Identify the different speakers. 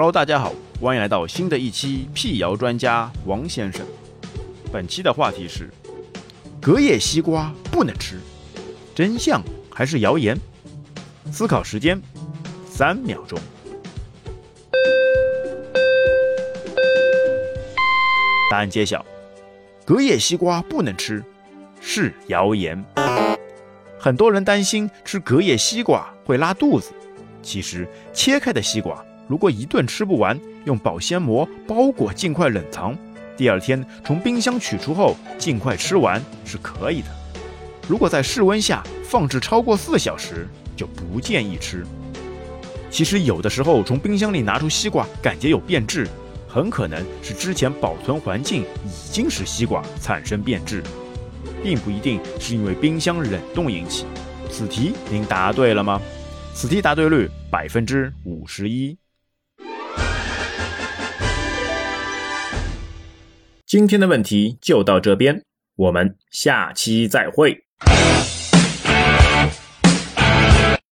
Speaker 1: Hello，大家好，欢迎来到新的一期辟谣专家王先生。本期的话题是：隔夜西瓜不能吃，真相还是谣言？思考时间三秒钟。答案揭晓：隔夜西瓜不能吃，是谣言。很多人担心吃隔夜西瓜会拉肚子，其实切开的西瓜。如果一顿吃不完，用保鲜膜包裹，尽快冷藏，第二天从冰箱取出后尽快吃完是可以的。如果在室温下放置超过四小时，就不建议吃。其实有的时候从冰箱里拿出西瓜，感觉有变质，很可能是之前保存环境已经使西瓜产生变质，并不一定是因为冰箱冷冻引起。此题您答对了吗？此题答对率百分之五十一。今天的问题就到这边，我们下期再会。